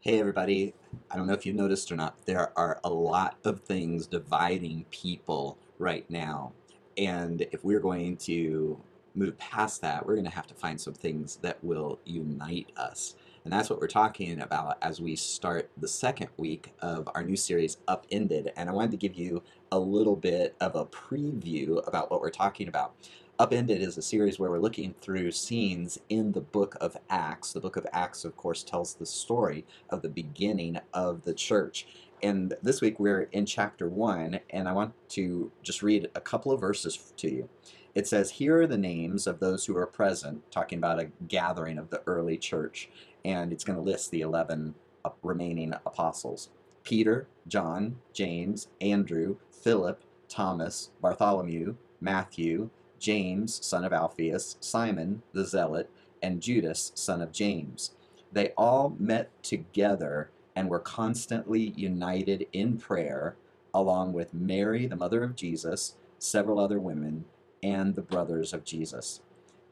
Hey, everybody. I don't know if you noticed or not, there are a lot of things dividing people right now. And if we're going to move past that, we're going to have to find some things that will unite us. And that's what we're talking about as we start the second week of our new series, Upended. And I wanted to give you a little bit of a preview about what we're talking about. Upended is a series where we're looking through scenes in the book of Acts. The book of Acts, of course, tells the story of the beginning of the church. And this week we're in chapter 1, and I want to just read a couple of verses to you. It says, Here are the names of those who are present, talking about a gathering of the early church. And it's going to list the 11 remaining apostles Peter, John, James, Andrew, Philip, Thomas, Bartholomew, Matthew, James, son of Alphaeus, Simon the Zealot, and Judas, son of James. They all met together and were constantly united in prayer, along with Mary, the mother of Jesus, several other women, and the brothers of Jesus.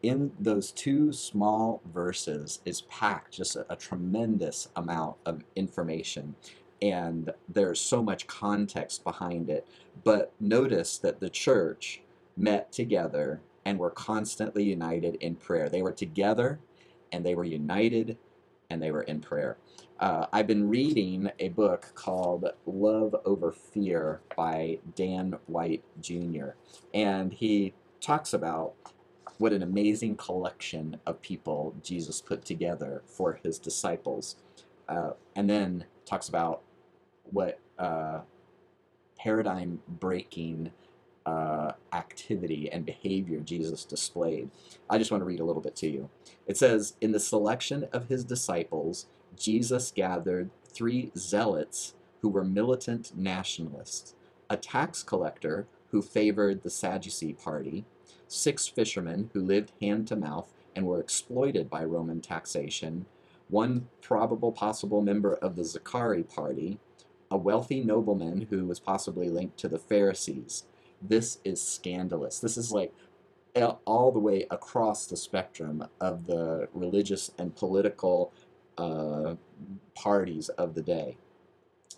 In those two small verses is packed just a, a tremendous amount of information and there's so much context behind it. But notice that the church met together and were constantly united in prayer. They were together and they were united and they were in prayer. Uh, I've been reading a book called Love Over Fear by Dan White Jr., and he talks about what an amazing collection of people Jesus put together for his disciples. Uh, and then talks about what uh, paradigm breaking uh, activity and behavior Jesus displayed. I just want to read a little bit to you. It says, In the selection of his disciples, Jesus gathered three zealots who were militant nationalists, a tax collector who favored the Sadducee party, six fishermen who lived hand to mouth and were exploited by Roman taxation, one probable possible member of the Sicarii party, a wealthy nobleman who was possibly linked to the Pharisees, this is scandalous. This is like all the way across the spectrum of the religious and political uh, parties of the day.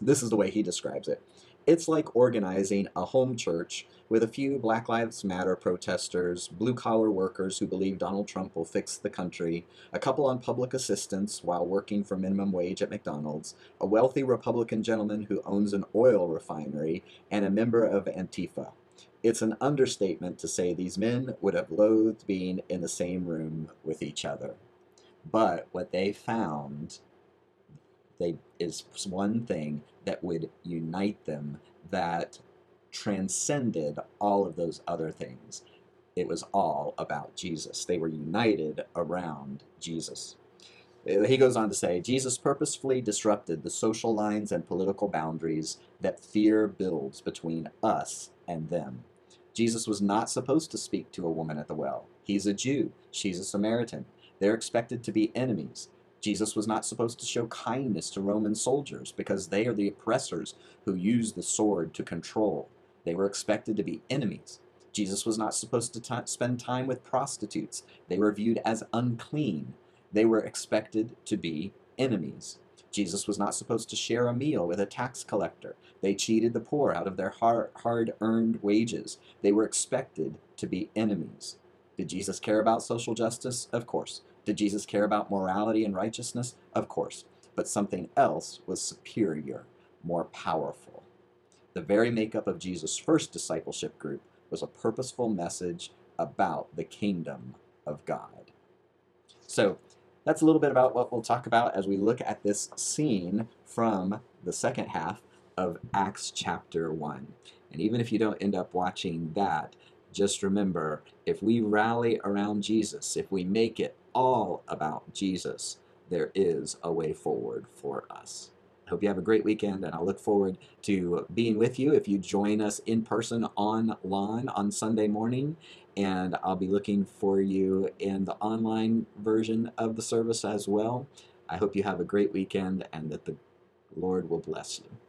This is the way he describes it. It's like organizing a home church with a few Black Lives Matter protesters, blue collar workers who believe Donald Trump will fix the country, a couple on public assistance while working for minimum wage at McDonald's, a wealthy Republican gentleman who owns an oil refinery, and a member of Antifa. It's an understatement to say these men would have loathed being in the same room with each other. But what they found they, is one thing that would unite them that transcended all of those other things. It was all about Jesus. They were united around Jesus. He goes on to say Jesus purposefully disrupted the social lines and political boundaries that fear builds between us and them. Jesus was not supposed to speak to a woman at the well. He's a Jew, she's a Samaritan. They're expected to be enemies. Jesus was not supposed to show kindness to Roman soldiers because they are the oppressors who use the sword to control. They were expected to be enemies. Jesus was not supposed to t- spend time with prostitutes. They were viewed as unclean. They were expected to be enemies. Jesus was not supposed to share a meal with a tax collector. They cheated the poor out of their hard earned wages. They were expected to be enemies. Did Jesus care about social justice? Of course. Did Jesus care about morality and righteousness? Of course. But something else was superior, more powerful. The very makeup of Jesus' first discipleship group was a purposeful message about the kingdom of God. So, that's a little bit about what we'll talk about as we look at this scene from the second half of Acts chapter 1. And even if you don't end up watching that, just remember if we rally around Jesus, if we make it all about Jesus, there is a way forward for us. Hope you have a great weekend, and I look forward to being with you if you join us in person online on Sunday morning and I'll be looking for you in the online version of the service as well. I hope you have a great weekend and that the Lord will bless you.